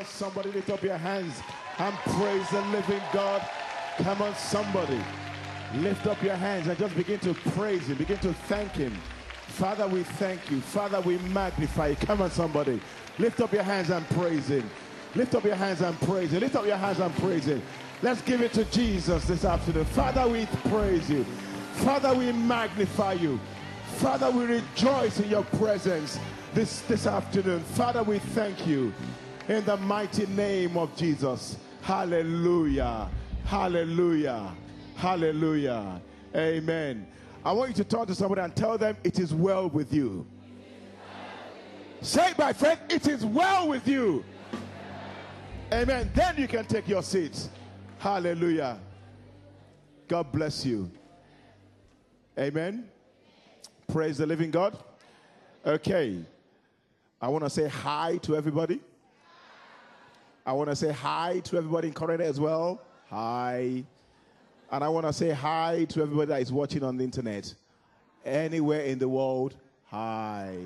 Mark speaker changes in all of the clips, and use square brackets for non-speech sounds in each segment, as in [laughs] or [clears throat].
Speaker 1: on, somebody, lift up your hands and praise the living God. Come on, somebody. Lift up your hands and just begin to praise Him, begin to thank Him. Father, we thank you. Father, we magnify you. Come on, somebody. Lift up your hands and praise Him. Lift up your hands and praise Him. Lift up your hands and praise Him. Let's give it to Jesus this afternoon. Father, we praise you. Father, we magnify you. Father, we rejoice in your presence this, this afternoon. Father, we thank you in the mighty name of Jesus. Hallelujah. Hallelujah. Hallelujah. Amen. I want you to talk to somebody and tell them it is well with you. Say, my friend, it is well with you. Amen. Then you can take your seats. Hallelujah. God bless you. Amen. Praise the living God. Okay. I want to say hi to everybody. I want to say hi to everybody in Korea as well. Hi. And I want to say hi to everybody that is watching on the internet. Anywhere in the world, hi.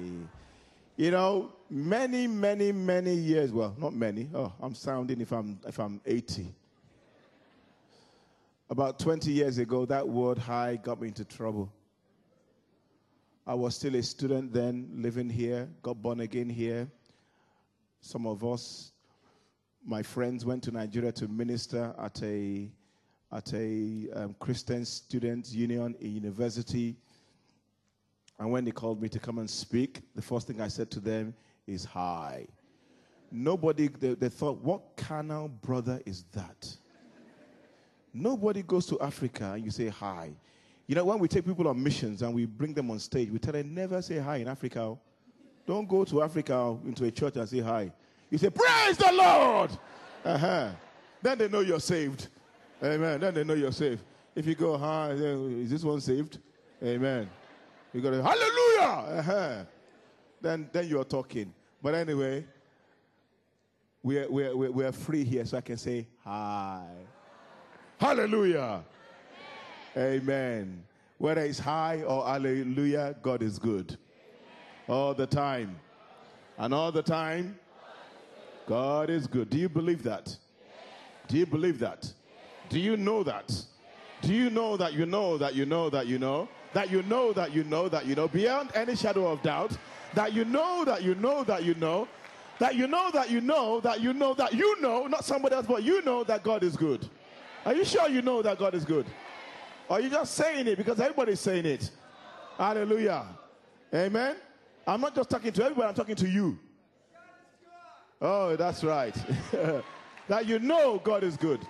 Speaker 1: You know, many, many, many years, well, not many. Oh, I'm sounding if I'm if I'm 80. About 20 years ago, that word hi got me into trouble. I was still a student then, living here, got born again here. Some of us, my friends, went to Nigeria to minister at a at a um, Christian Students Union in university. And when they called me to come and speak, the first thing I said to them is hi. Nobody, they, they thought, what carnal brother is that? Nobody goes to Africa and you say hi. You know, when we take people on missions and we bring them on stage, we tell them never say hi in Africa. Don't go to Africa into a church and say hi. You say, Praise the Lord! Uh-huh. Then they know you're saved. Amen. Then they know you're saved. If you go, hi, is this one saved? Amen. You go, Hallelujah! Uh-huh. Then, then you're talking. But anyway, we're, we're, we're free here, so I can say hi. Hallelujah. Amen. Whether it's hi or hallelujah, God is good. All the time. And all the time, God is good. Do you believe that? Do you believe that? Do you know that? Do you know that you know that you know that you know? That you know that you know that you know, beyond any shadow of doubt, that you know that you know that you know, that you know that you know that you know that you know, not somebody else, but you know that God is good. Are you sure you know that God is good? Or are you just saying it because everybody's saying it? Hallelujah. Amen. I'm not just talking to everybody, I'm talking to you. Oh, that's right. [laughs] that you know God is good.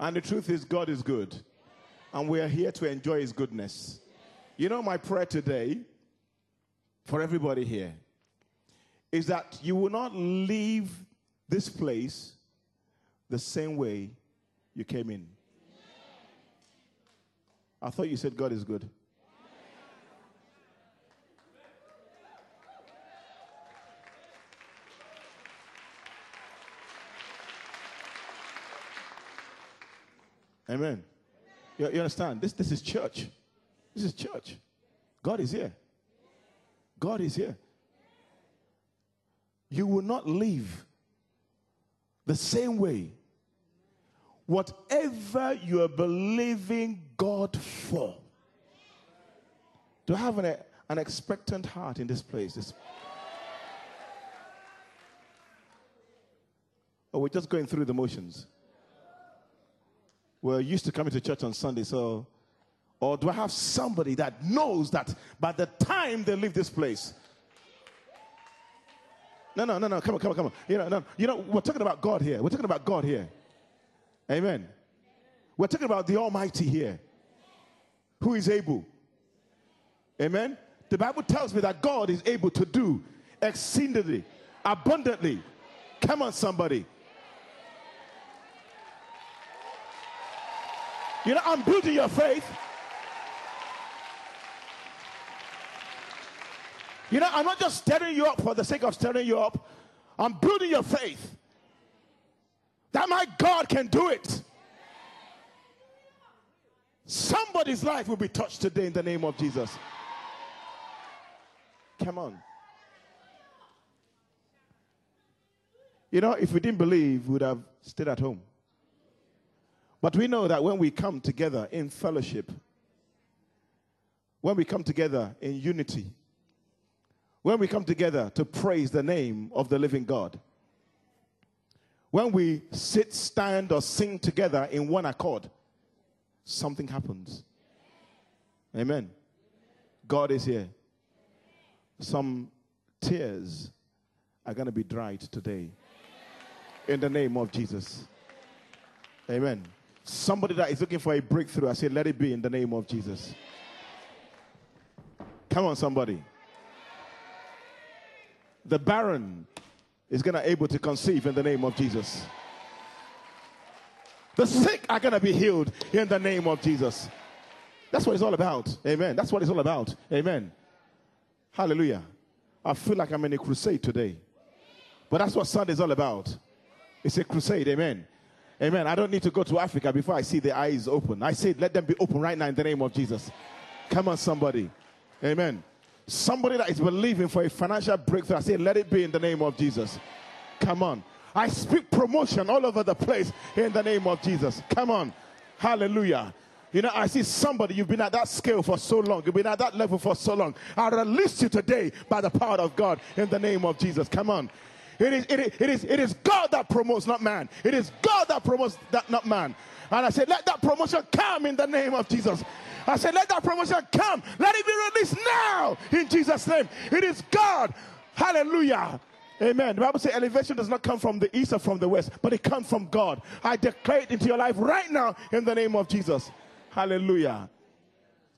Speaker 1: And the truth is, God is good. And we are here to enjoy His goodness. You know, my prayer today for everybody here is that you will not leave this place the same way you came in. I thought you said God is good. Amen. You, you, understand? This, this is church. This is church. God is here. God is here. You will not leave the same way whatever you are believing God for. Do I have an, an expectant heart in this place? This, or we're just going through the motions? We're used to coming to church on Sunday, so. Or do I have somebody that knows that by the time they leave this place, no, no, no, no. Come on, come on, come on. You know, no, you know, we're talking about God here. We're talking about God here. Amen. We're talking about the Almighty here, who is able. Amen. The Bible tells me that God is able to do exceedingly, abundantly. Come on, somebody. You know, I'm building your faith. You know, I'm not just stirring you up for the sake of stirring you up. I'm building your faith that my God can do it. Somebody's life will be touched today in the name of Jesus. Come on. You know, if we didn't believe, we would have stayed at home. But we know that when we come together in fellowship, when we come together in unity, when we come together to praise the name of the living God, when we sit, stand, or sing together in one accord, something happens. Amen. God is here. Some tears are going to be dried today. In the name of Jesus. Amen. Somebody that is looking for a breakthrough, I say, let it be in the name of Jesus. Come on, somebody. The barren is going to able to conceive in the name of Jesus. The sick are going to be healed in the name of Jesus. That's what it's all about. Amen. That's what it's all about. Amen. Hallelujah. I feel like I'm in a crusade today. But that's what Sunday is all about. It's a crusade. Amen. Amen. I don't need to go to Africa before I see the eyes open. I say, let them be open right now in the name of Jesus. Come on, somebody. Amen. Somebody that is believing for a financial breakthrough, I say, let it be in the name of Jesus. Come on. I speak promotion all over the place in the name of Jesus. Come on. Hallelujah. You know, I see somebody, you've been at that scale for so long, you've been at that level for so long. I release you today by the power of God in the name of Jesus. Come on. It is, it is, it is, it is God that promotes, not man. It is God that promotes, that, not man. And I said, let that promotion come in the name of Jesus. I said, let that promotion come. Let it be released now in Jesus' name. It is God. Hallelujah. Amen. The Bible says elevation does not come from the east or from the west, but it comes from God. I declare it into your life right now in the name of Jesus. Hallelujah.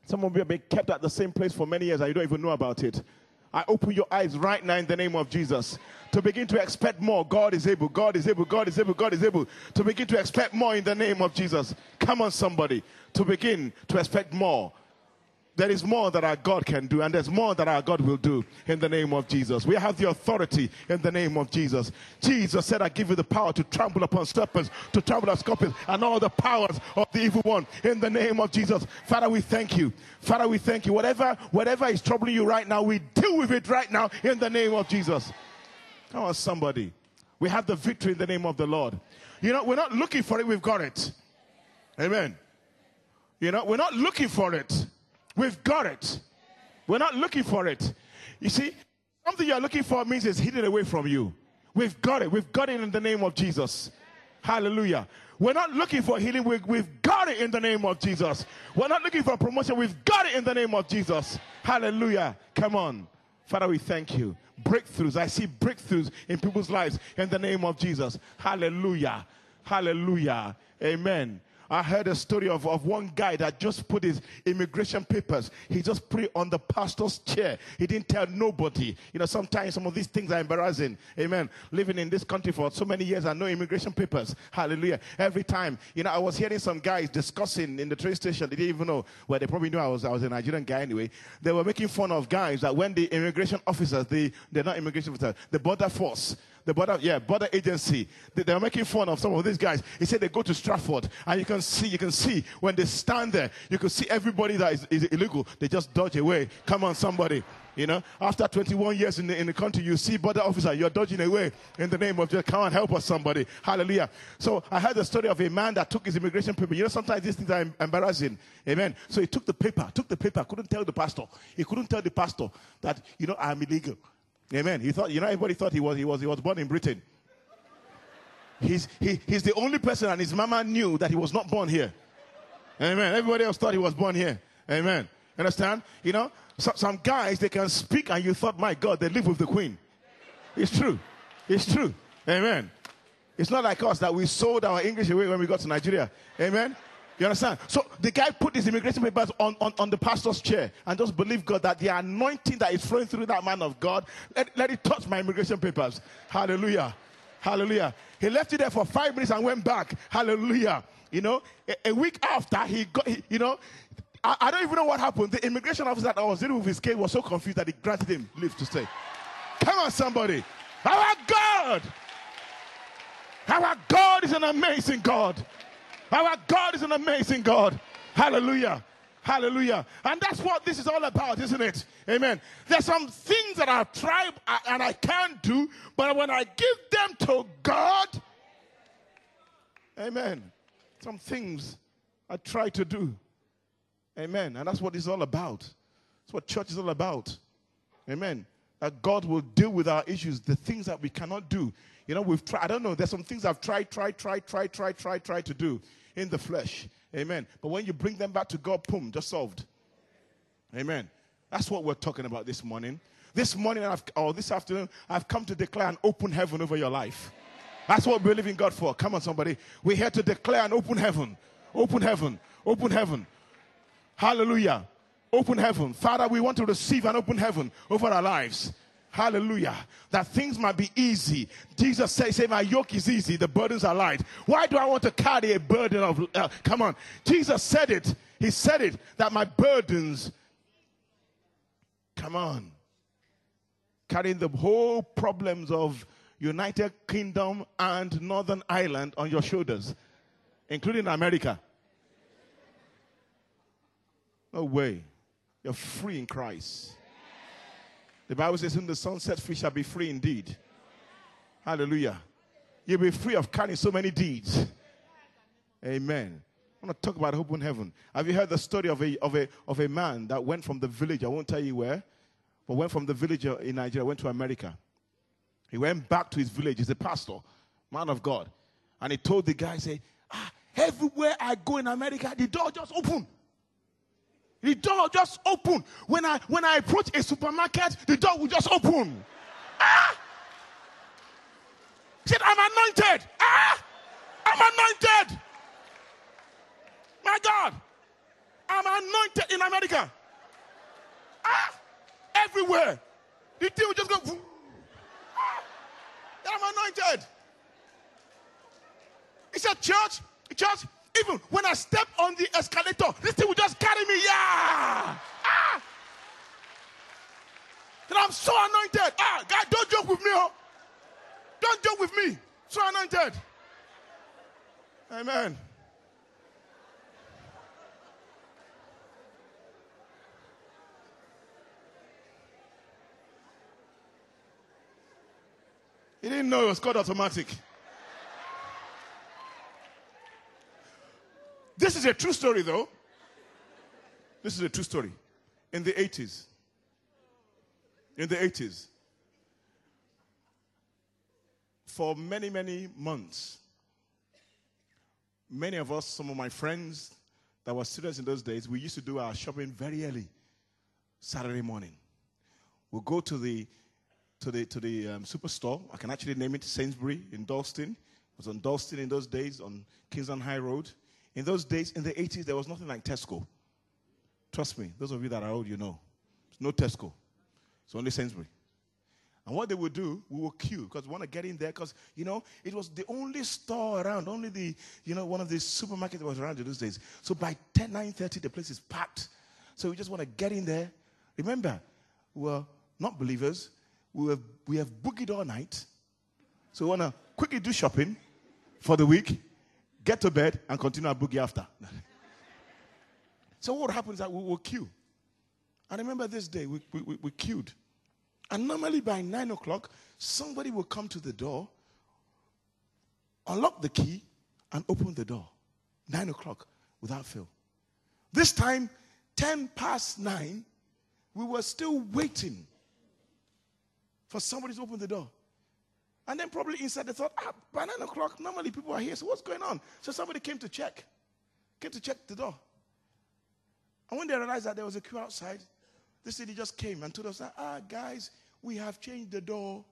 Speaker 1: Some of you have been kept at the same place for many years and you don't even know about it. I open your eyes right now in the name of Jesus to begin to expect more. God is able, God is able, God is able, God is able to begin to expect more in the name of Jesus. Come on, somebody, to begin to expect more. There is more that our God can do, and there's more that our God will do in the name of Jesus. We have the authority in the name of Jesus. Jesus said, I give you the power to trample upon serpents, to trample on scorpions, and all the powers of the evil one in the name of Jesus. Father, we thank you. Father, we thank you. Whatever, whatever is troubling you right now, we deal with it right now in the name of Jesus. Come on, somebody. We have the victory in the name of the Lord. You know, we're not looking for it, we've got it. Amen. You know, we're not looking for it. We've got it. We're not looking for it. You see, something you're looking for means it's hidden away from you. We've got it. We've got it in the name of Jesus. Hallelujah. We're not looking for healing. We, we've got it in the name of Jesus. We're not looking for promotion. We've got it in the name of Jesus. Hallelujah. Come on. Father, we thank you. Breakthroughs. I see breakthroughs in people's lives in the name of Jesus. Hallelujah. Hallelujah. Amen. I heard a story of, of one guy that just put his immigration papers, he just put it on the pastor's chair. He didn't tell nobody. You know, sometimes some of these things are embarrassing. Amen. Living in this country for so many years and no immigration papers. Hallelujah. Every time, you know, I was hearing some guys discussing in the train station. They didn't even know. Well, they probably knew I was, I was a Nigerian guy anyway. They were making fun of guys that when the immigration officers, the, they're not immigration officers, the border force, the border, yeah, border agency. They, they're making fun of some of these guys. He said they go to Stratford and you can see, you can see when they stand there, you can see everybody that is, is illegal. They just dodge away. Come on, somebody. You know, after 21 years in the, in the country, you see border officer, you're dodging away in the name of just come and help us, somebody. Hallelujah. So I heard the story of a man that took his immigration paper. You know, sometimes these things are embarrassing. Amen. So he took the paper, took the paper, couldn't tell the pastor. He couldn't tell the pastor that, you know, I'm illegal. Amen. He thought, you know, everybody thought he was, he was, he was born in Britain. He's, he, he's the only person, and his mama knew that he was not born here. Amen. Everybody else thought he was born here. Amen. Understand? You know, so, some guys, they can speak, and you thought, my God, they live with the queen. It's true. It's true. Amen. It's not like us that we sold our English away when we got to Nigeria. Amen. You understand? So the guy put his immigration papers on, on, on the pastor's chair and just believe God that the anointing that is flowing through that man of God, let, let it touch my immigration papers. Hallelujah. Hallelujah. He left it there for five minutes and went back. Hallelujah. You know, a, a week after he got, he, you know, I, I, don't even know what happened. The immigration officer that I was dealing with his case was so confused that he granted him leave to stay. Come on, somebody. Our God. Our God is an amazing God. Our God is an amazing God. Hallelujah. Hallelujah. And that's what this is all about, isn't it? Amen. There's some things that I've tried and I can't do, but when I give them to God, amen. Some things I try to do. Amen. And that's what it's all about. That's what church is all about. Amen. That God will deal with our issues, the things that we cannot do. You know, we've tried, I don't know, there's some things I've tried, tried, tried, tried, tried, tried, tried to do in the flesh. Amen. But when you bring them back to God, boom, just solved. Amen. That's what we're talking about this morning. This morning I've, or this afternoon, I've come to declare an open heaven over your life. That's what we're believing God for. Come on, somebody. We're here to declare an open heaven. Open heaven. Open heaven. Hallelujah. Open heaven. Father, we want to receive an open heaven over our lives. Hallelujah. That things might be easy. Jesus says, say, my yoke is easy, the burdens are light. Why do I want to carry a burden of, uh, come on. Jesus said it. He said it, that my burdens, come on. Carrying the whole problems of United Kingdom and Northern Ireland on your shoulders, including America. No way. You're free in Christ. The Bible says, Whom the Son sets free shall be free indeed. Hallelujah. You'll be free of carrying so many deeds. Amen. I want to talk about open heaven. Have you heard the story of a, of, a, of a man that went from the village? I won't tell you where, but went from the village in Nigeria, went to America. He went back to his village. He's a pastor, man of God. And he told the guy, say, ah, everywhere I go in America, the door just open. The door just open. When I when I approach a supermarket, the door will just open. Ah! He said, I'm anointed. Ah! I'm anointed. My God. I'm anointed in America. Ah! Everywhere. The thing will just go. Ah! I'm anointed. He said, Church, church, even when I step on the escalator, this thing will just carry me. Yeah. Ah. And I'm so anointed. Ah, God, don't joke with me. Oh. Don't joke with me. So anointed. Amen. He didn't know it was called automatic. This is a true story, though. This is a true story. In the 80s, in the 80s, for many, many months, many of us, some of my friends that were students in those days, we used to do our shopping very early, Saturday morning. We'll go to the to the to the um, superstore. I can actually name it Sainsbury in Dalston. It was on Dalston in those days on Kingsland High Road. In those days, in the 80s, there was nothing like Tesco. Trust me, those of you that are old, you know. It's no Tesco. It's only Sainsbury. And what they would do, we would queue because we want to get in there because, you know, it was the only store around, only the, you know, one of the supermarkets that was around in those days. So by 10, 9.30, the place is packed. So we just want to get in there. Remember, we're not believers. We have, we have boogied all night. So we want to quickly do shopping for the week get to bed, and continue our boogie after. [laughs] so what happens is that we will queue. I remember this day, we, we, we queued. And normally by 9 o'clock, somebody will come to the door, unlock the key, and open the door. 9 o'clock without fail. This time, 10 past 9, we were still waiting for somebody to open the door. And then probably inside they thought, ah, by nine o'clock, normally people are here. So what's going on? So somebody came to check, came to check the door. And when they realized that there was a queue outside, the city just came and told us that, ah, guys, we have changed the door.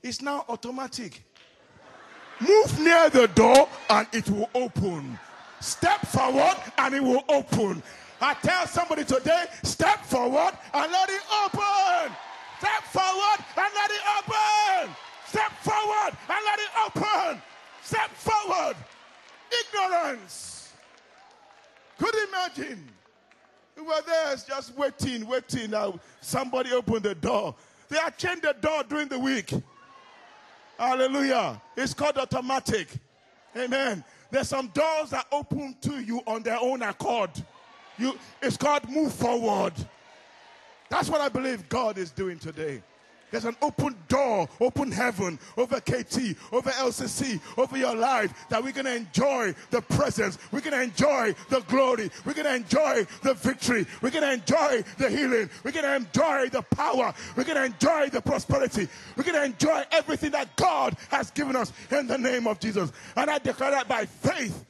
Speaker 1: It's now automatic. Move near the door and it will open. Step forward and it will open. I tell somebody today, step forward and let it open. Step forward and let it open. Step forward and let it open. Step forward. Ignorance. Could imagine? We were there just waiting, waiting. Now somebody opened the door. They had changed the door during the week. Hallelujah. It's called automatic. Amen. There's some doors that open to you on their own accord. You, it's called move forward. That's what I believe God is doing today. There's an open door, open heaven over KT, over LCC, over your life that we're going to enjoy the presence. We're going to enjoy the glory. We're going to enjoy the victory. We're going to enjoy the healing. We're going to enjoy the power. We're going to enjoy the prosperity. We're going to enjoy everything that God has given us in the name of Jesus. And I declare that by faith.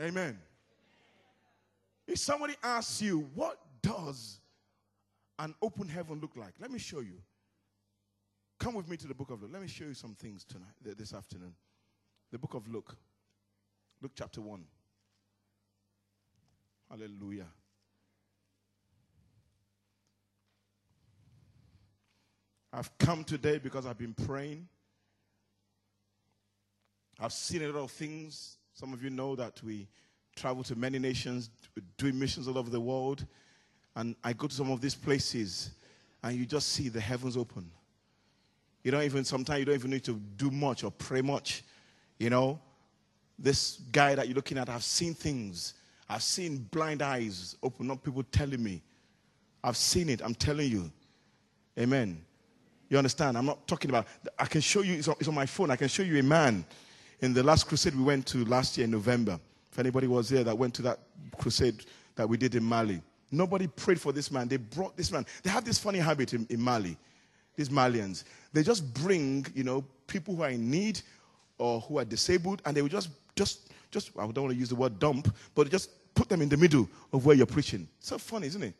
Speaker 1: Amen. If somebody asks you, what does an open heaven look like? Let me show you. Come with me to the book of Luke. Let me show you some things tonight, this afternoon. The book of Luke. Luke chapter 1. Hallelujah. I've come today because I've been praying. I've seen a lot of things. Some of you know that we travel to many nations, doing missions all over the world. And I go to some of these places and you just see the heavens open. You don't even, sometimes you don't even need to do much or pray much. You know, this guy that you're looking at, I've seen things. I've seen blind eyes open up, people telling me. I've seen it, I'm telling you. Amen. You understand? I'm not talking about, I can show you, it's on, it's on my phone, I can show you a man in the last crusade we went to last year in November. If anybody was there that went to that crusade that we did in Mali. Nobody prayed for this man. They brought this man. They have this funny habit in, in Mali, these Malians. They just bring, you know, people who are in need or who are disabled, and they will just, just, just, I don't want to use the word dump, but just put them in the middle of where you're preaching. So funny, isn't it?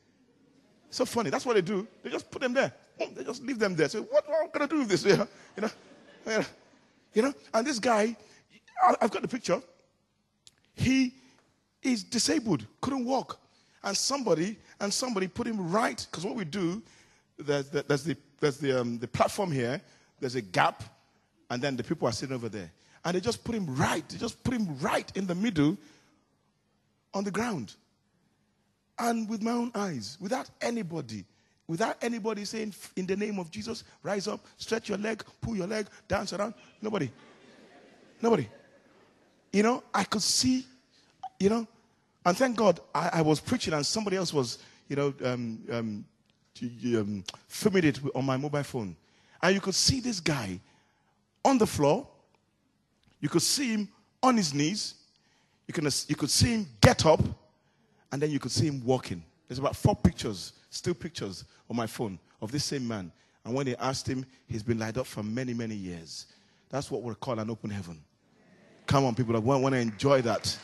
Speaker 1: So funny. That's what they do. They just put them there. They just leave them there. So what, what am I going to do with this? You know, you know, you know. And this guy, I've got the picture. He is disabled, couldn't walk and somebody and somebody put him right because what we do there's, there's the there's the, um, the platform here there's a gap and then the people are sitting over there. And they just put him right they just put him right in the middle on the ground. And with my own eyes without anybody without anybody saying in the name of jesus rise up stretch your leg pull your leg dance around nobody. Nobody. You know i could see you know and thank God, I, I was preaching and somebody else was, you know, um, um, um, filming it on my mobile phone. And you could see this guy on the floor. You could see him on his knees. You, can, you could see him get up. And then you could see him walking. There's about four pictures, still pictures on my phone of this same man. And when they asked him, he's been lined up for many, many years. That's what we call an open heaven. Come on, people. I want to enjoy that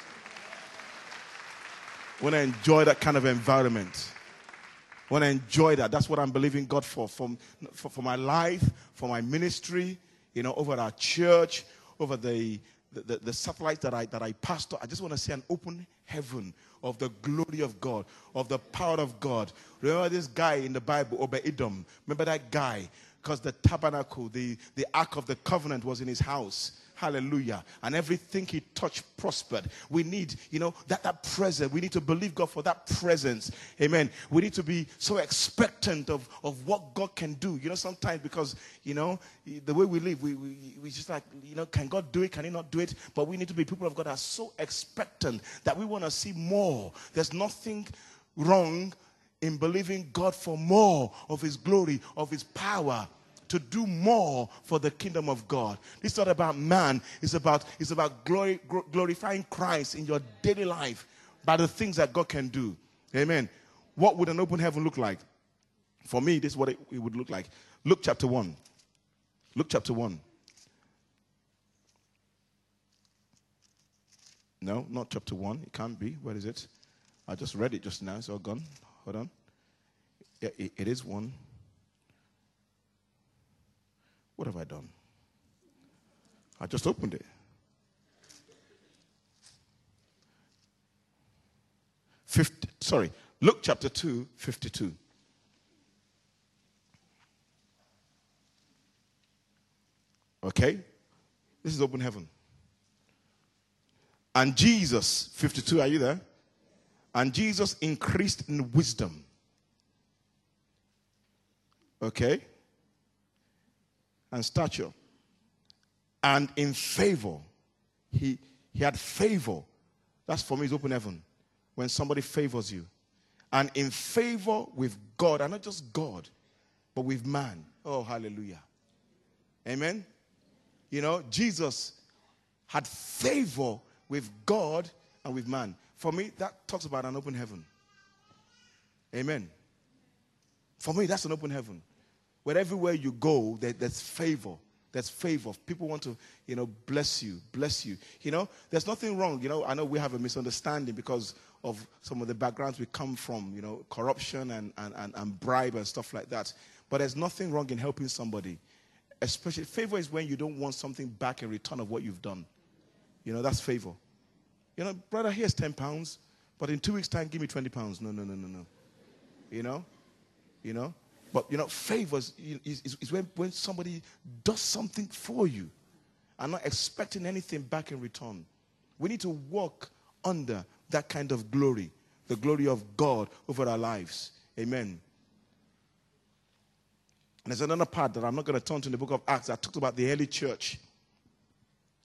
Speaker 1: want to enjoy that kind of environment. want to enjoy that. That's what I'm believing God for, for, for, for my life, for my ministry, you know, over our church, over the, the, the satellites that I, that I pastor. I just want to see an open heaven of the glory of God, of the power of God. Remember this guy in the Bible, Obed Edom? Remember that guy? Because the tabernacle, the, the ark of the covenant was in his house. Hallelujah. And everything he touched prospered. We need, you know, that, that presence. We need to believe God for that presence. Amen. We need to be so expectant of, of what God can do. You know, sometimes because, you know, the way we live, we, we, we just like, you know, can God do it? Can He not do it? But we need to be people of God are so expectant that we want to see more. There's nothing wrong in believing God for more of His glory, of His power to do more for the kingdom of God. Is not about man, it's about, it's about glory, glorifying Christ in your daily life by the things that God can do. Amen. What would an open heaven look like? For me, this is what it, it would look like. Luke chapter 1. Luke chapter 1. No, not chapter 1. It can't be. Where is it? I just read it just now. It's all gone. Hold on. Yeah, it, it is 1. What have I done? I just opened it. 50, sorry, Luke chapter 2, 52. Okay? This is open heaven. And Jesus, 52, are you there? And Jesus increased in wisdom. Okay? And stature. And in favor, he, he had favor. That's for me, is open heaven. when somebody favors you. And in favor with God, and not just God, but with man. Oh, hallelujah. Amen. You know, Jesus had favor with God and with man. For me, that talks about an open heaven. Amen. For me, that's an open heaven. Where everywhere you go, there, there's favor. There's favor. People want to, you know, bless you, bless you. You know, there's nothing wrong. You know, I know we have a misunderstanding because of some of the backgrounds we come from, you know, corruption and, and, and, and bribe and stuff like that. But there's nothing wrong in helping somebody. Especially, favor is when you don't want something back in return of what you've done. You know, that's favor. You know, brother, here's 10 pounds, but in two weeks' time, give me 20 pounds. No, no, no, no, no. You know? You know? But, you know, favors is, is, is when, when somebody does something for you and not expecting anything back in return. We need to walk under that kind of glory, the glory of God over our lives. Amen. And there's another part that I'm not going to turn to in the book of Acts. I talked about the early church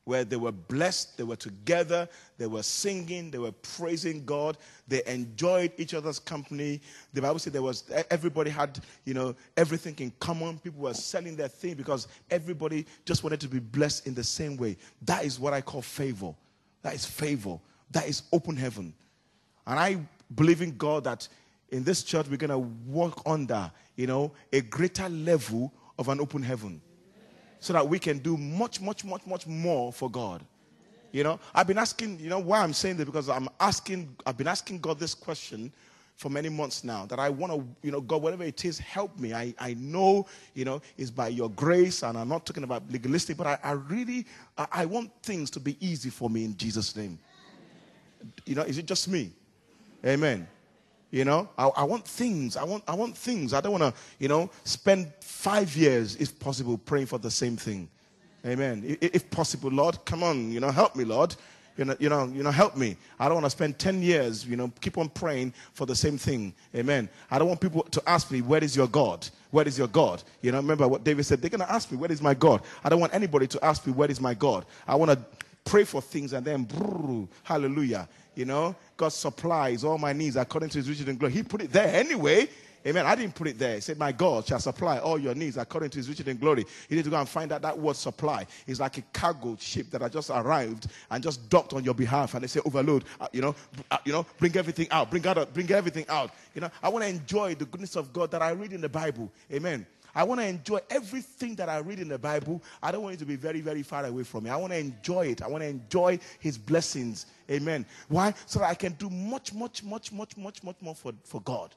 Speaker 1: where they were blessed, they were together, they were singing, they were praising God, they enjoyed each other's company. The Bible said there was everybody had, you know, everything in common. People were selling their thing because everybody just wanted to be blessed in the same way. That is what I call favor. That is favor. That is open heaven. And I believe in God that in this church we're going to walk under, you know, a greater level of an open heaven so that we can do much, much, much, much more for God. You know, I've been asking, you know, why I'm saying this because I'm asking, I've been asking God this question for many months now that I want to, you know, God, whatever it is, help me. I, I know, you know, it's by your grace, and I'm not talking about legalistic, but I, I really, I, I want things to be easy for me in Jesus' name. You know, is it just me? Amen. You know, I, I, want things. I want, I want things. I don't want to, you know, spend five years, if possible, praying for the same thing. Amen. If, if possible, Lord, come on, you know, help me, Lord. You know, you know, you know, help me. I don't want to spend 10 years, you know, keep on praying for the same thing. Amen. I don't want people to ask me, where is your God? Where is your God? You know, remember what David said, they're going to ask me, where is my God? I don't want anybody to ask me, where is my God? I want to pray for things and then, brrr, hallelujah. You know, God supplies all my needs according to his riches and glory. He put it there anyway. Amen. I didn't put it there. He said, My God shall supply all your needs according to his riches and glory. You need to go and find out that word supply. is like a cargo ship that has just arrived and just docked on your behalf. And they say, Overload, uh, you know, uh, you know, bring everything out, bring out, bring everything out. You know, I want to enjoy the goodness of God that I read in the Bible. Amen. I want to enjoy everything that I read in the Bible. I don't want it to be very, very far away from me. I want to enjoy it. I want to enjoy His blessings. Amen. Why? So that I can do much, much, much, much, much, much more for, for God.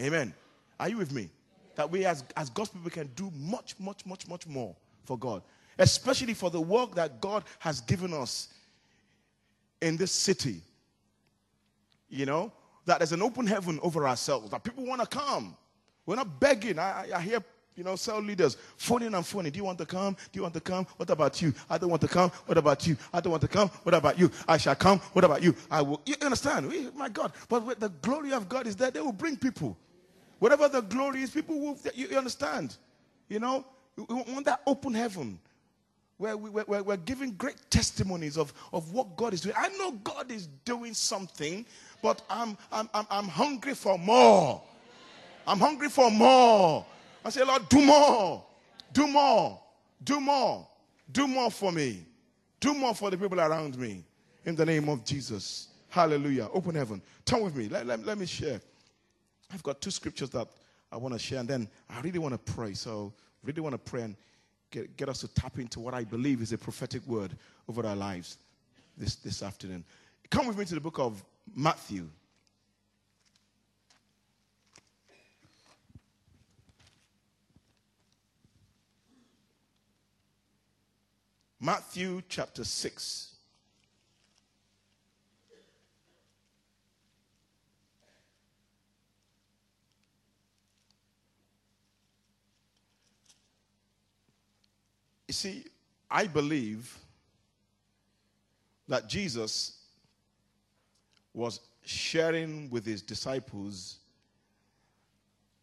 Speaker 1: Amen. Are you with me? That we as, as God's people can do much, much, much, much more for God. Especially for the work that God has given us in this city. You know, that there's an open heaven over ourselves, that people want to come. We're not begging. I, I hear you know, cell leaders phoning and phoning. Do you want to come? Do you want to come? What about you? I don't want to come. What about you? I don't want to come. What about you? I shall come. What about you? I will. You understand? We, my God. But the glory of God is that they will bring people. Whatever the glory is, people will. You, understand? You know, we want that open heaven where we, we're, we're giving great testimonies of, of what God is doing. I know God is doing something, but I'm, I'm, I'm, I'm hungry for more. I'm hungry for more. I say, Lord, do more. Do more. Do more. Do more for me. Do more for the people around me. In the name of Jesus. Hallelujah. Open heaven. Turn with me. Let, let, let me share. I've got two scriptures that I want to share, and then I really want to pray. So, really want to pray and get, get us to tap into what I believe is a prophetic word over our lives this, this afternoon. Come with me to the book of Matthew. Matthew chapter 6. You see, I believe that Jesus was sharing with his disciples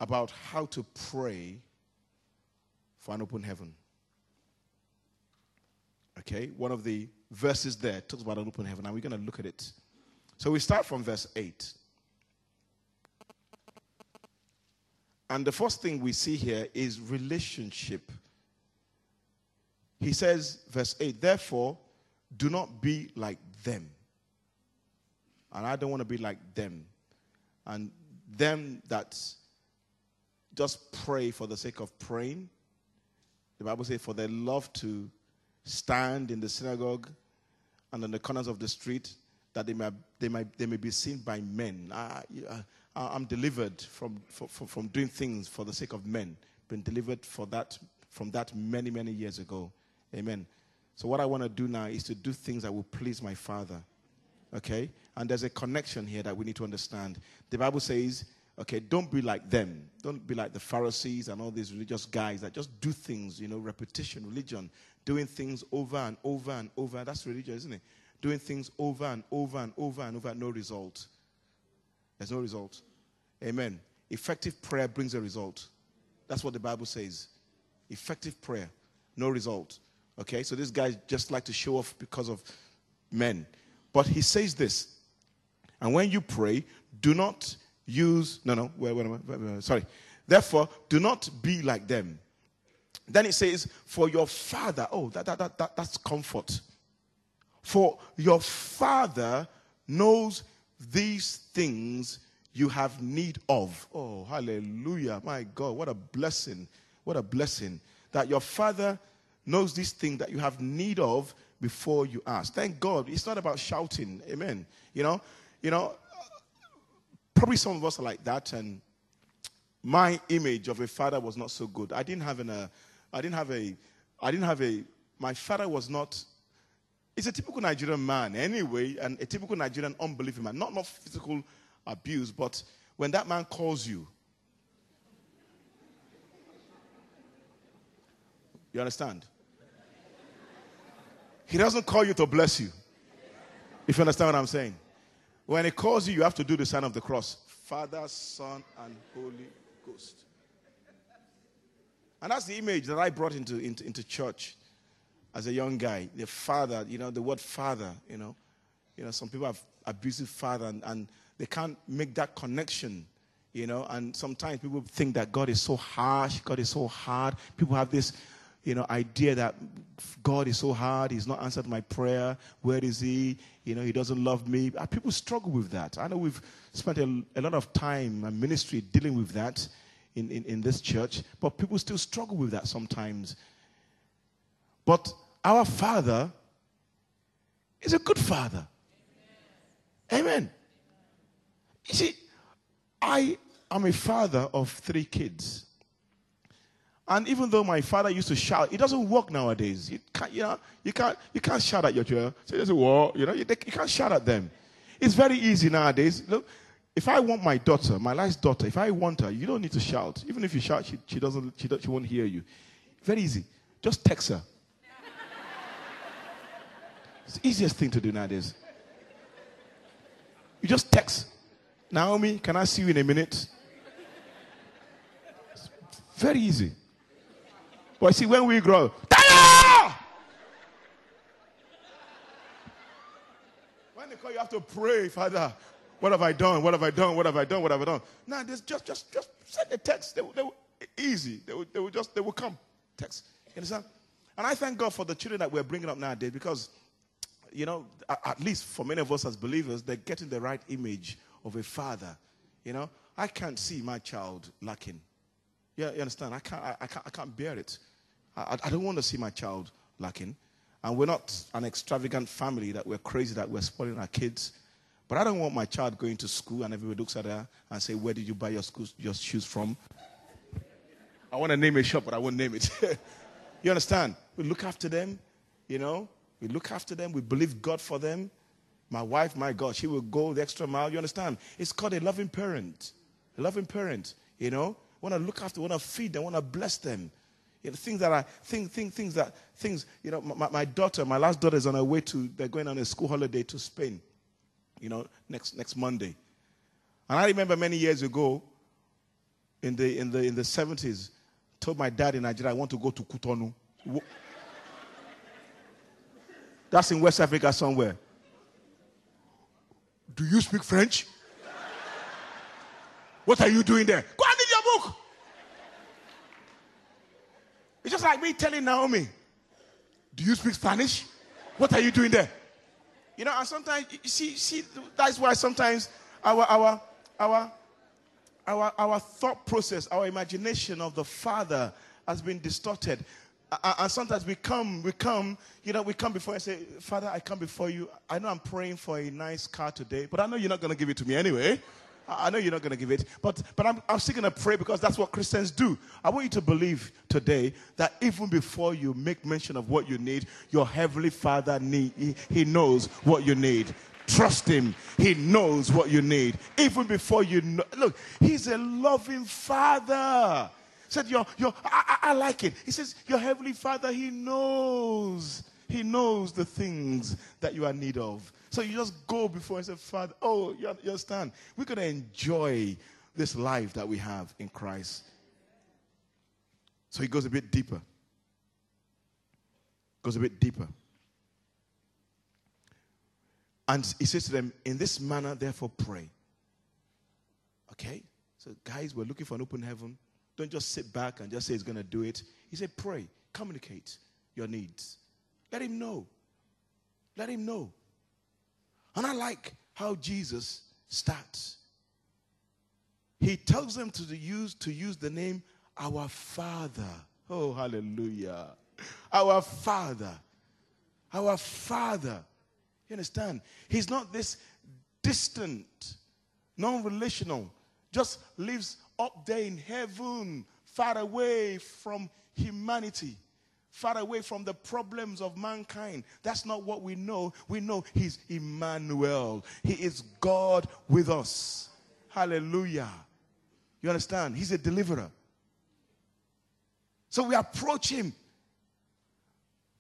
Speaker 1: about how to pray for an open heaven. Okay, one of the verses there talks about an open heaven, and we're going to look at it. So we start from verse 8. And the first thing we see here is relationship. He says, verse 8, therefore, do not be like them. And I don't want to be like them. And them that just pray for the sake of praying. The Bible says, for they love to stand in the synagogue and on the corners of the street that they may, they may, they may be seen by men. I, am delivered from, from, from doing things for the sake of men. Been delivered for that, from that many, many years ago. Amen. So, what I want to do now is to do things that will please my Father. Okay? And there's a connection here that we need to understand. The Bible says, okay, don't be like them. Don't be like the Pharisees and all these religious guys that just do things, you know, repetition, religion, doing things over and over and over. That's religion, isn't it? Doing things over and over and over and over, no result. There's no result. Amen. Effective prayer brings a result. That's what the Bible says. Effective prayer, no result. Okay, so this guy just like to show off because of men. But he says this, and when you pray, do not use, no, no, wait, wait, wait, sorry. Therefore, do not be like them. Then it says, for your father, oh, that, that, that, that, that's comfort. For your father knows these things you have need of. Oh, hallelujah. My God, what a blessing. What a blessing. That your father knows these things that you have need of before you ask. Thank God. It's not about shouting. Amen. You know, you know, probably some of us are like that, and my image of a father was not so good. I didn't have an, uh, I didn't have a, I didn't have a. My father was not. He's a typical Nigerian man anyway, and a typical Nigerian unbelieving man. Not not physical abuse, but when that man calls you, you understand? He doesn't call you to bless you. If you understand what I'm saying. When he calls you, you have to do the sign of the cross Father, Son, and Holy Ghost. And that's the image that I brought into, into, into church as a young guy. The father, you know, the word father, you know. You know, some people have abusive father and, and they can't make that connection, you know. And sometimes people think that God is so harsh, God is so hard. People have this you know, idea that God is so hard, He's not answered my prayer. Where is He? You know, He doesn't love me. People struggle with that. I know we've spent a, a lot of time and ministry dealing with that in, in, in this church, but people still struggle with that sometimes. But our Father is a good Father. Amen. You see, I am a father of three kids. And even though my father used to shout, it doesn't work nowadays. You can't, you know, you can't, you can't shout at your children. So there's a war, you know, you, you can't shout at them. It's very easy nowadays. Look, if I want my daughter, my last daughter, if I want her, you don't need to shout. Even if you shout, she, she doesn't, she, she won't hear you. Very easy. Just text her. it's the easiest thing to do nowadays. You just text. Naomi, can I see you in a minute? It's very easy. But see, when we grow, Taya! When they call, you have to pray, Father. What have I done? What have I done? What have I done? What have I done? Now, just, just, just, just send the text. They, they, easy. They will, they will just, they will come. Text. You understand? And I thank God for the children that we're bringing up nowadays because, you know, at least for many of us as believers, they're getting the right image of a father. You know, I can't see my child lacking. Yeah, you understand? I can't, I, I can't, I can't bear it. I, I don't want to see my child lacking. And we're not an extravagant family that we're crazy that we're spoiling our kids. But I don't want my child going to school and everybody looks at her and say, Where did you buy your, school, your shoes from? I want to name a shop, but I won't name it. [laughs] you understand? We look after them, you know. We look after them. We believe God for them. My wife, my God, she will go the extra mile. You understand? It's called a loving parent. A loving parent, you know. Want to look after, want to feed them, want to bless them. You know, things that I think, things, things that things. You know, my, my daughter, my last daughter is on her way to. They're going on a school holiday to Spain. You know, next next Monday. And I remember many years ago, in the in the in the seventies, told my dad in Nigeria I want to go to Cotonou. That's in West Africa somewhere. Do you speak French? what are you doing there? Go and read your book. It's just like me telling Naomi, Do you speak Spanish? What are you doing there? You know, and sometimes you see, see, that's why sometimes our our our our our thought process, our imagination of the Father has been distorted. And sometimes we come, we come, you know, we come before and say, Father, I come before you. I know I'm praying for a nice car today, but I know you're not going to give it to me anyway. I know you're not going to give it, but, but I'm, I'm still going to pray because that's what Christians do. I want you to believe today that even before you make mention of what you need, your Heavenly Father, need, he, he knows what you need. Trust Him. He knows what you need. Even before you know. Look, He's a loving Father. Said, your, your, I, I like it. He says, Your Heavenly Father, He knows. He knows the things that you are in need of. So you just go before and say, Father, oh, you, understand? We're going to enjoy this life that we have in Christ. So he goes a bit deeper. Goes a bit deeper. And he says to them, In this manner, therefore, pray. Okay? So, guys, we're looking for an open heaven. Don't just sit back and just say he's going to do it. He said, Pray, communicate your needs. Let him know. Let him know. And I like how Jesus starts. He tells them to use to use the name our Father. Oh, hallelujah. Our Father. Our Father. You understand? He's not this distant, non relational, just lives up there in heaven, far away from humanity far away from the problems of mankind. That's not what we know. We know He's Emmanuel, He is God with us. Hallelujah. You understand? He's a deliverer. So we approach Him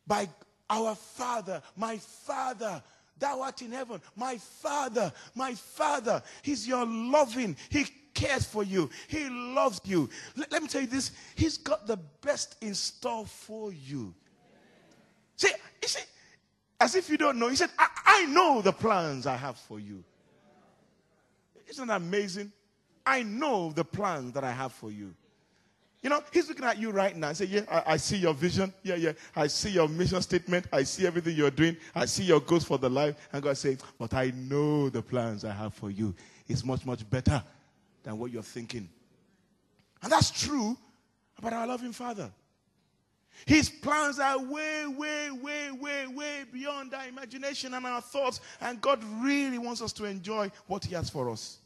Speaker 1: by our Father, my Father. Thou art in heaven, my Father, my Father. He's your loving. He cares for you. He loves you. Let, let me tell you this He's got the best in store for you. See, you see, as if you don't know, He said, I, I know the plans I have for you. Isn't that amazing? I know the plans that I have for you. You know, he's looking at you right now say, Yeah, I, I, see your vision. Yeah, yeah. I see your mission statement. I see everything you're doing. I see your goals for the life. And God say, But I know the plans I have for you. It's much, much better than what you're thinking. And that's true about our loving Father. His plans are way, way, way, way, way beyond our imagination and our thoughts. And God really wants us to enjoy what He has for us.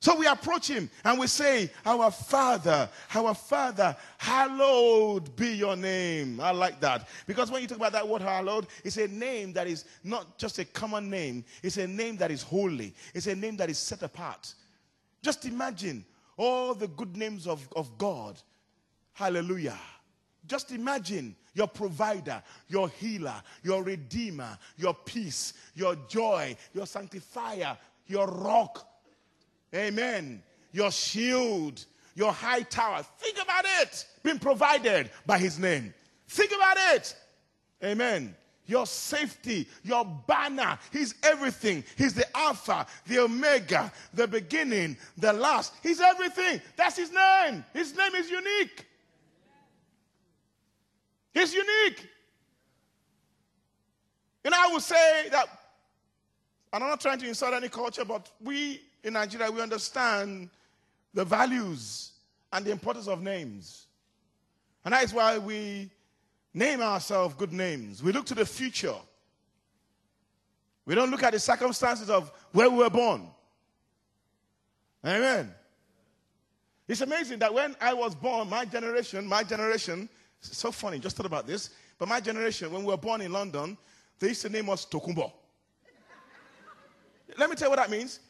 Speaker 1: So we approach Him and we say, Our Father, our Father, hallowed be your name. I like that. Because when you talk about that word hallowed, it's a name that is not just a common name, it's a name that is holy, it's a name that is set apart. Just imagine all the good names of, of God. Hallelujah. Just imagine your provider, your healer, your redeemer, your peace, your joy, your sanctifier, your rock. Amen. Your shield, your high tower. Think about it. Being provided by his name. Think about it. Amen your safety, your banner. He's everything. He's the Alpha, the Omega, the beginning, the last. He's everything. That's his name. His name is unique. He's unique. And I would say that, and I'm not trying to insult any culture, but we in Nigeria, we understand the values and the importance of names. And that is why we name ourselves good names. We look to the future. We don't look at the circumstances of where we were born. Amen. It's amazing that when I was born, my generation, my generation, so funny, just thought about this, but my generation, when we were born in London, they used to name us Tokumbo. Let me tell you what that means.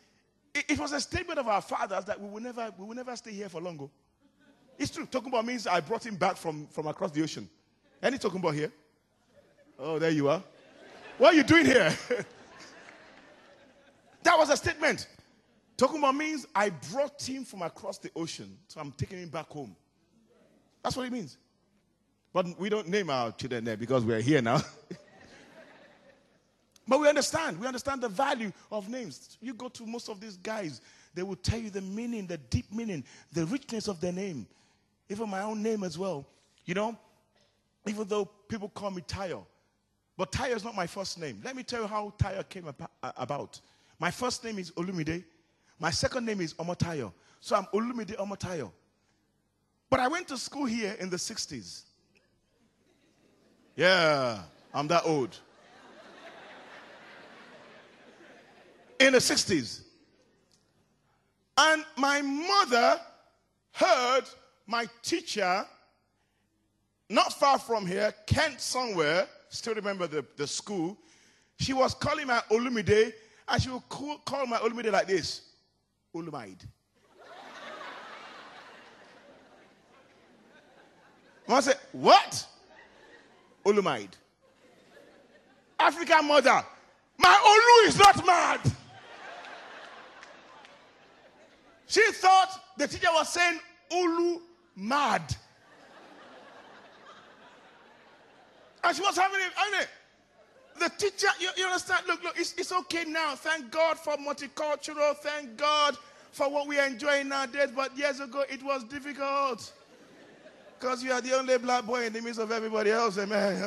Speaker 1: It, it, was a statement of our fathers that we will never, we will never stay here for long. Oh. It's true. Tokumbo means I brought him back from, from across the ocean. Any about here? Oh, there you are. What are you doing here? [laughs] that was a statement. About means I brought him from across the ocean, so I'm taking him back home. That's what it means. But we don't name our children there because we're here now. [laughs] But we understand. We understand the value of names. You go to most of these guys, they will tell you the meaning, the deep meaning, the richness of their name. Even my own name as well. You know, even though people call me Tayo, but Tayo is not my first name. Let me tell you how Tayo came about. My first name is Olumide. My second name is Omotayo. So I'm Olumide Omotayo. But I went to school here in the 60s. Yeah, I'm that old. In the 60s. And my mother heard my teacher, not far from here, Kent somewhere, still remember the, the school, she was calling my Olumide, and she would call, call my Olumide like this Olumide. I said, What? Olumide. African mother. My Olu is not mad. She thought the teacher was saying Ulu mad. And she was having it, having it. The teacher, you, you understand? Look, look, it's, it's okay now. Thank God for multicultural. Thank God for what we are enjoying nowadays. But years ago, it was difficult. Because you are the only black boy in the midst of everybody else. Amen.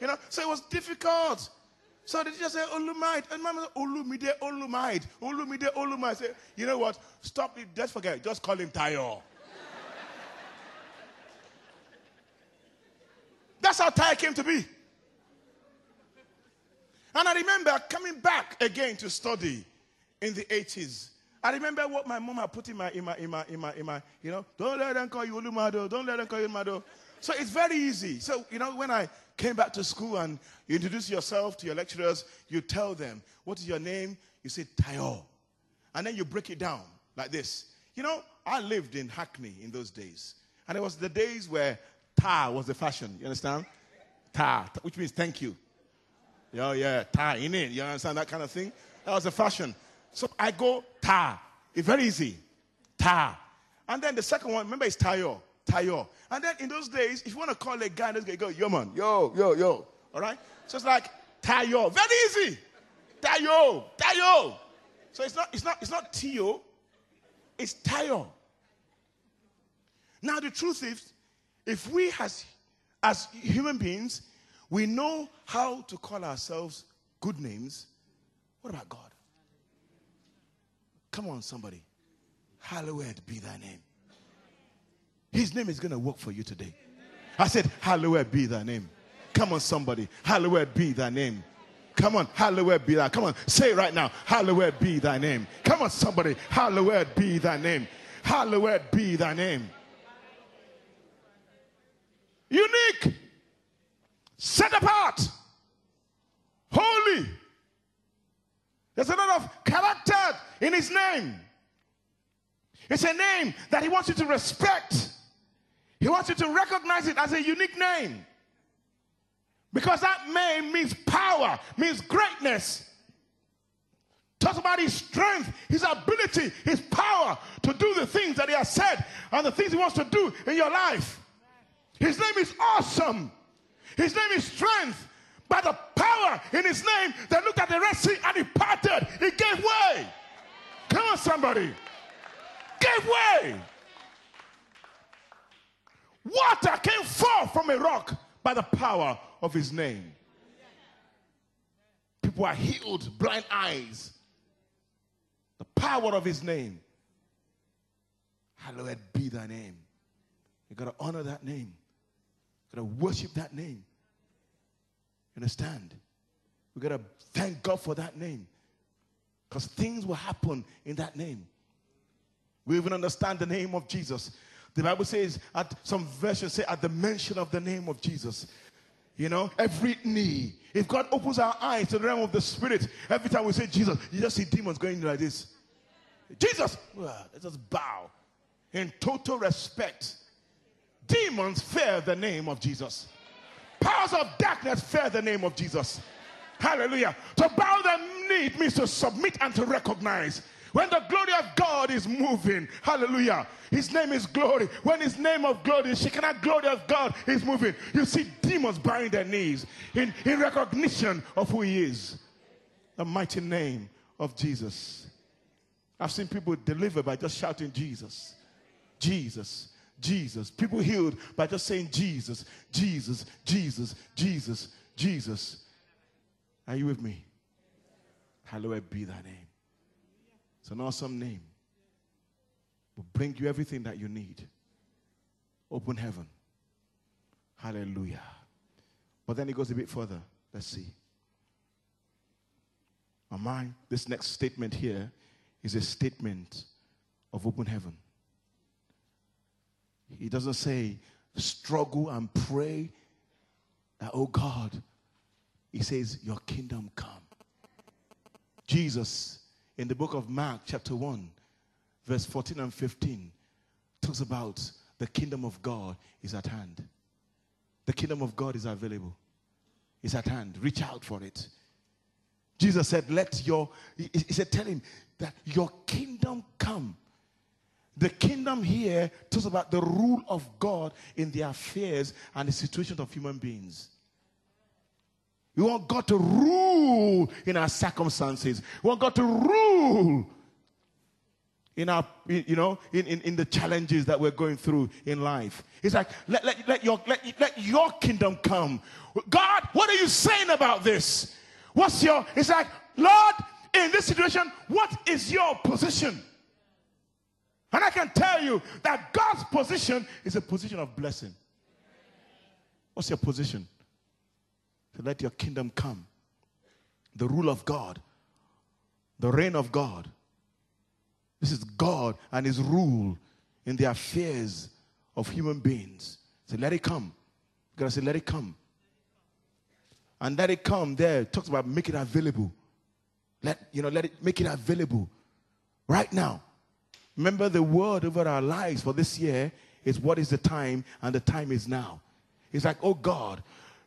Speaker 1: You know, so it was difficult. So the teacher said, Olumide. And my mama said, Olumide, Olumide. Olumide, Olumide. Say, you know what? Stop it. Just forget it. Just call him Tayo. [laughs] That's how Tayo came to be. And I remember coming back again to study in the 80s. I remember what my mom had put in my, in my, in my, in my, in my you know, don't let them call you Olumado, oh. don't let them call you Mado. So it's very easy. So, you know, when I came back to school and you introduce yourself to your lecturers, you tell them, what is your name? You say, Tayo. And then you break it down like this. You know, I lived in Hackney in those days. And it was the days where ta was the fashion. You understand? Ta, which means thank you. Yeah, yeah, ta in it. You understand that kind of thing? That was the fashion. So I go ta. It's very easy. Ta. And then the second one, remember, it's tayo. Tayo. And then in those days, if you want to call a guy, guy go, yo, man, yo, yo, yo. All right? So it's like tayo. Very easy. Tayo. Tayo. So it's not, it's not, it's not Tio. It's tayo. Now the truth is, if we as, as human beings, we know how to call ourselves good names, what about God? Come on, somebody. Hallowed be thy name. His name is going to work for you today. I said, Hallowed be thy name. Come on, somebody. Hallowed be thy name. Come on, hallowed be thy. Come on, say right now. Hallowed be thy name. Come on, somebody. Hallowed be thy name. Hallowed be thy name. Unique, set apart, holy. There's a lot of character in his name. It's a name that he wants you to respect. He wants you to recognize it as a unique name. Because that name means power, means greatness. Talks about his strength, his ability, his power to do the things that he has said and the things he wants to do in your life. His name is awesome. His name is strength. By the power in his name, they looked at the Red Sea and he parted. He gave way. Come on, somebody. Gave way. Water came forth from a rock by the power of his name. People are healed, blind eyes. The power of his name. Hallowed be thy name. You got to honor that name. You got to worship that name. You understand? We got to thank God for that name. Because things will happen in that name. We even understand the name of Jesus. The Bible says, at some versions say, at the mention of the name of Jesus, you know, every knee. If God opens our eyes to the realm of the spirit, every time we say Jesus, you just see demons going like this. Jesus, let us just bow in total respect. Demons fear the name of Jesus. Powers of darkness fear the name of Jesus. Hallelujah. To bow the knee means to submit and to recognize. When the glory of God is moving, hallelujah, his name is glory. When his name of glory, Shekinah glory of God is moving, you see demons bowing their knees in, in recognition of who he is. the mighty name of Jesus. I've seen people delivered by just shouting Jesus, Jesus, Jesus. People healed by just saying Jesus, Jesus, Jesus, Jesus, Jesus. Are you with me? Hallowed be thy name. It's an awesome name. Will bring you everything that you need. Open heaven. Hallelujah. But then it goes a bit further. Let's see. Am I? This next statement here is a statement of open heaven. He doesn't say, struggle and pray that, oh God. He says, Your kingdom come. Jesus, in the book of Mark, chapter 1, verse 14 and 15, talks about the kingdom of God is at hand. The kingdom of God is available, it's at hand. Reach out for it. Jesus said, Let your, he said, Tell him that your kingdom come. The kingdom here talks about the rule of God in the affairs and the situation of human beings. We want God to rule in our circumstances. We want God to rule in our, you know, in, in, in the challenges that we're going through in life. It's like, let, let, let, your, let, let your kingdom come. God, what are you saying about this? What's your, it's like, Lord, in this situation, what is your position? And I can tell you that God's position is a position of blessing. What's your position? Let your kingdom come. The rule of God, the reign of God. This is God and His rule in the affairs of human beings. So let it come. You gotta say, let it come. And let it come there talks about make it available. Let you know, let it make it available right now. Remember the word over our lives for this year is what is the time, and the time is now. It's like, oh God,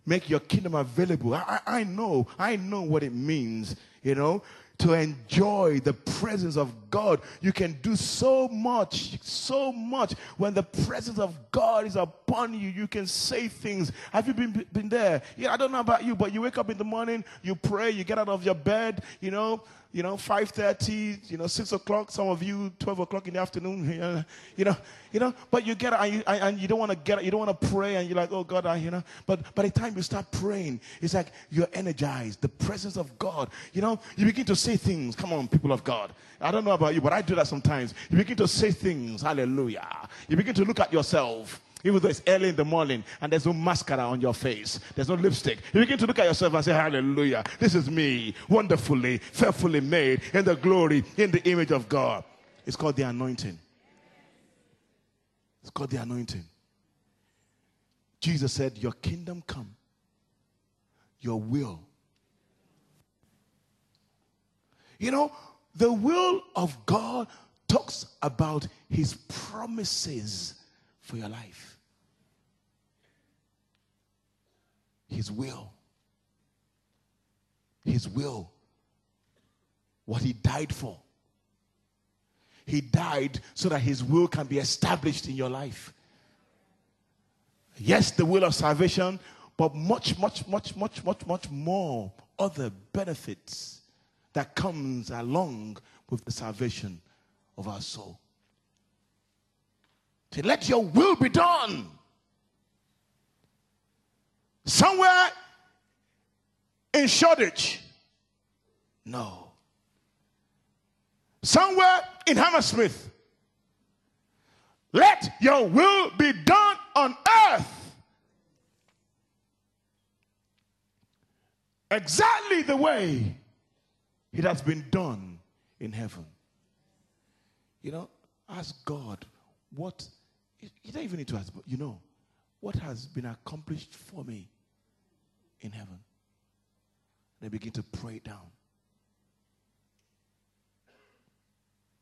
Speaker 1: make your kingdom available. I, I, know, I know what it means, you know, to enjoy the presence of God. You can do so much, so much. When the presence of God is upon you, you can say things. Have you been, been there? Yeah, I don't know about you, but you wake up in the morning, you pray, you get out of your bed, you know, you know, 5.30, you know, 6 o'clock, some of you 12 o'clock in the afternoon, [laughs] you know, you know, but you get and you, and you don't want to get you don't want to pray, and you're like, oh God, I, you know, but by the time you start praying, it's like you're energized, the presence of God, you know, you begin to say things, come on, people of God. I don't know about you, but I do that sometimes. You begin to say things, hallelujah. You begin to look at yourself even though it's early in the morning and there's no mascara on your face, there's no lipstick, you begin to look at yourself and say, Hallelujah, this is me, wonderfully, fearfully made in the glory, in the image of God. It's called the anointing. It's called the anointing. Jesus said, Your kingdom come, your will. You know, the will of God talks about his promises for your life. His will. His will. What he died for. He died so that his will can be established in your life. Yes, the will of salvation, but much, much, much, much, much, much more other benefits that comes along with the salvation of our soul. To let your will be done. Somewhere in Shoreditch? No. Somewhere in Hammersmith? Let your will be done on earth. Exactly the way it has been done in heaven. You know, ask God what, you don't even need to ask, but you know, what has been accomplished for me in heaven. They begin to pray down.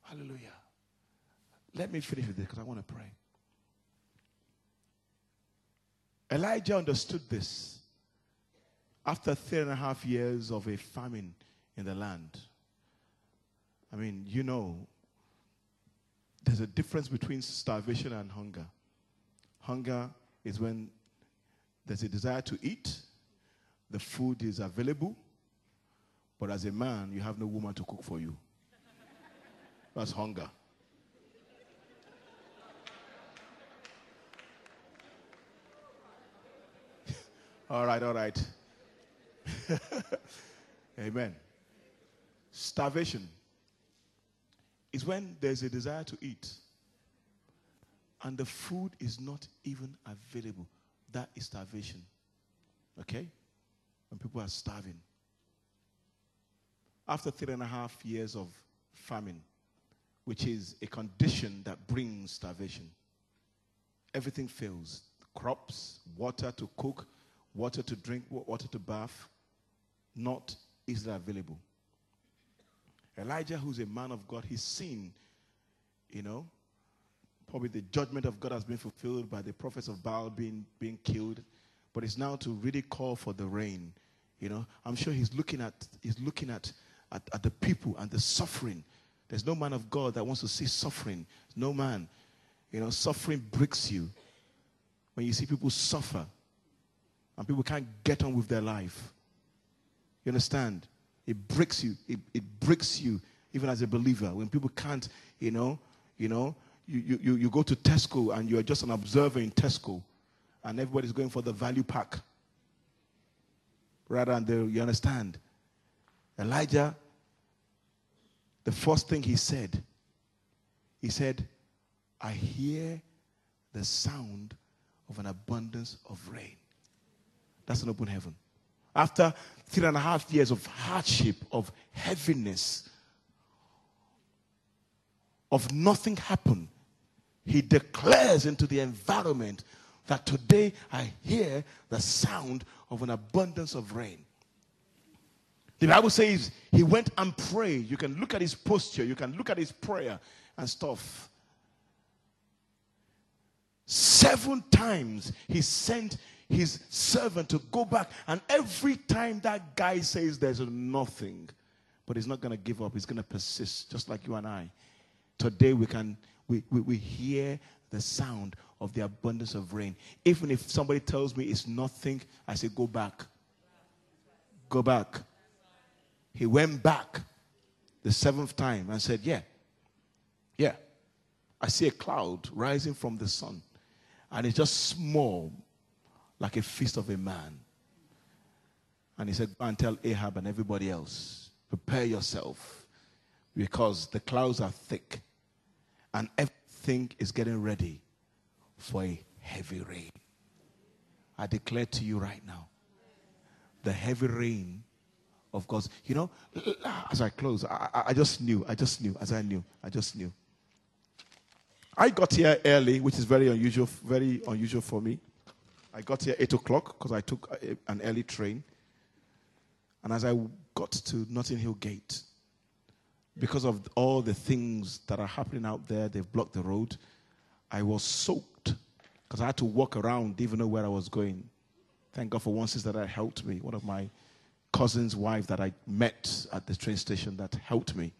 Speaker 1: Hallelujah. Let me finish with this because I want to pray. Elijah understood this after three and a half years of a famine in the land. I mean, you know, there's a difference between starvation and hunger. Hunger is when there's a desire to eat, the food is available, But as a man, you have no woman to cook for you. That's hunger. [laughs] all right, all right. [laughs] Amen. Starvation is when there's a desire to eat and the food is not even available. That is starvation. Okay? When people are starving. After three and a half years of famine, which is a condition that brings starvation, everything fails crops, water to cook, water to drink, water to bath, not easily available. Elijah, who's a man of God, he's seen, you know, probably the judgment of God has been fulfilled by the prophets of Baal being, being killed, but it's now to really call for the rain. You know, I'm sure he's looking at he's looking at, at, at the people and the suffering. There's no man of God that wants to see suffering. No man. You know, suffering breaks you. When you see people suffer and people can't get on with their life. You understand? It breaks you. It, it breaks you even as a believer. When people can't, you know, you know, you, you, you go to Tesco and you're just an observer in Tesco and everybody's going for the value pack. Rather than the, you understand? Elijah, the first thing he said, he said, I hear the sound of an abundance of rain. That's an open heaven. After three and a half years of hardship, of heaviness, of nothing happened, he declares into the environment that today I hear the sound of an abundance of rain. The Bible says he went and prayed. You can look at his posture, you can look at his prayer and stuff. Seven times he sent his servant to go back, and every time that guy says there's nothing, but he's not going to give up, he's going to persist, just like you and I. Today we can we, we, hear the sound of the abundance of rain. Even if somebody tells me it's nothing, I say, go back. Go back. He went back the seventh time and said, Yeah, yeah. I see a cloud rising from the sun, and it's just small, like a fist of a man. And he said, Go and tell Ahab and everybody else, prepare yourself, because the clouds are thick and everything is getting ready for a heavy rain. I declare to you right now the heavy rain of God's. You know, [clears throat] as I close, I, I just knew, I just knew, as I knew, I just knew. I got here early, which is very unusual, very unusual for me. I got here 8 o'clock because I took a, an early train. And as I got to Notting Hill Gate, because of all the things that are happening out there, they've blocked the road. I was soaked because I had to walk around, even know where I was going. Thank God for one sister that helped me, one of my cousin's wife that I met at the train station that helped me.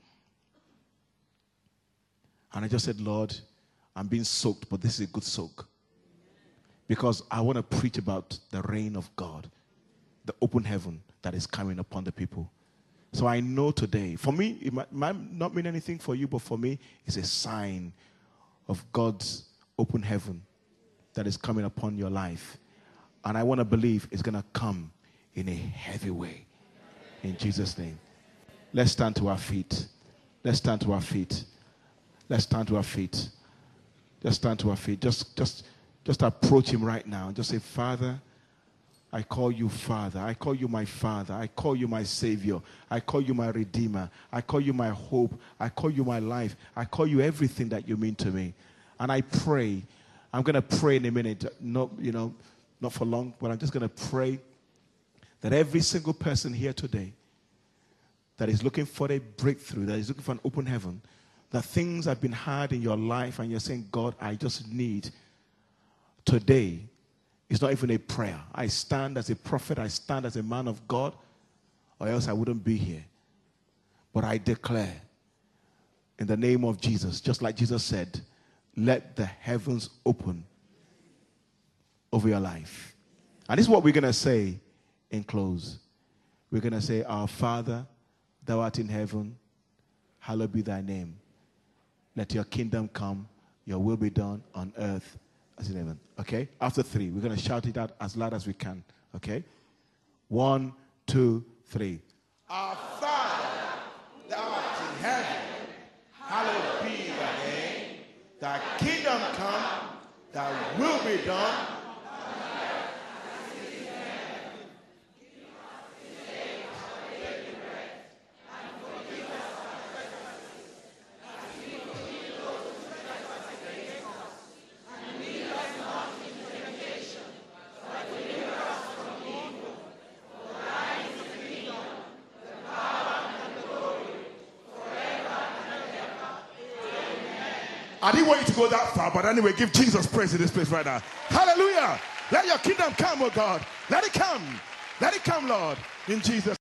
Speaker 1: And I just said, Lord, I'm being soaked, but this is a good soak. Because I want to preach about the reign of God, the open heaven that is coming upon the people. So I know today, for me, it might, might, not mean anything for you, but for me, it's a sign of God's open heaven that is coming upon your life. And I want to believe it's going to come in a heavy way. In Jesus' name. Let's stand to our feet. Let's stand to our feet. Let's stand to our feet. Just stand to our feet. Just, just, just approach him right now. Just say, Father, I call you Father. I call you my Father. I call you my Savior. I call you my Redeemer. I call you my hope. I call you my life. I call you everything that you mean to me. And I pray. I'm going to pray in a minute. Not, you know, not for long, but I'm just going to pray that every single person here today that is looking for a breakthrough, that is looking for an open heaven, that things have been hard in your life and you're saying, God, I just need today it's not even a prayer. I stand as a prophet, I stand as a man of God, or else I wouldn't be here. But I declare in the name of Jesus, just like Jesus said, let the heavens open over your life. And this is what we're going to say in close. We're going to say, Our Father thou art in heaven, hallowed be thy name. Let your kingdom come, your will be done on earth in heaven. Okay? After three, we're going to shout it out as loud as we can. Okay? One, two, three. Our Father, thou art in heaven, hallowed be thy name. Thy kingdom come, thy will be done I didn't want you to go that far, but anyway, give Jesus praise in this place right now. Hallelujah. Let your kingdom come, oh God. Let it come. Let it come, Lord, in Jesus'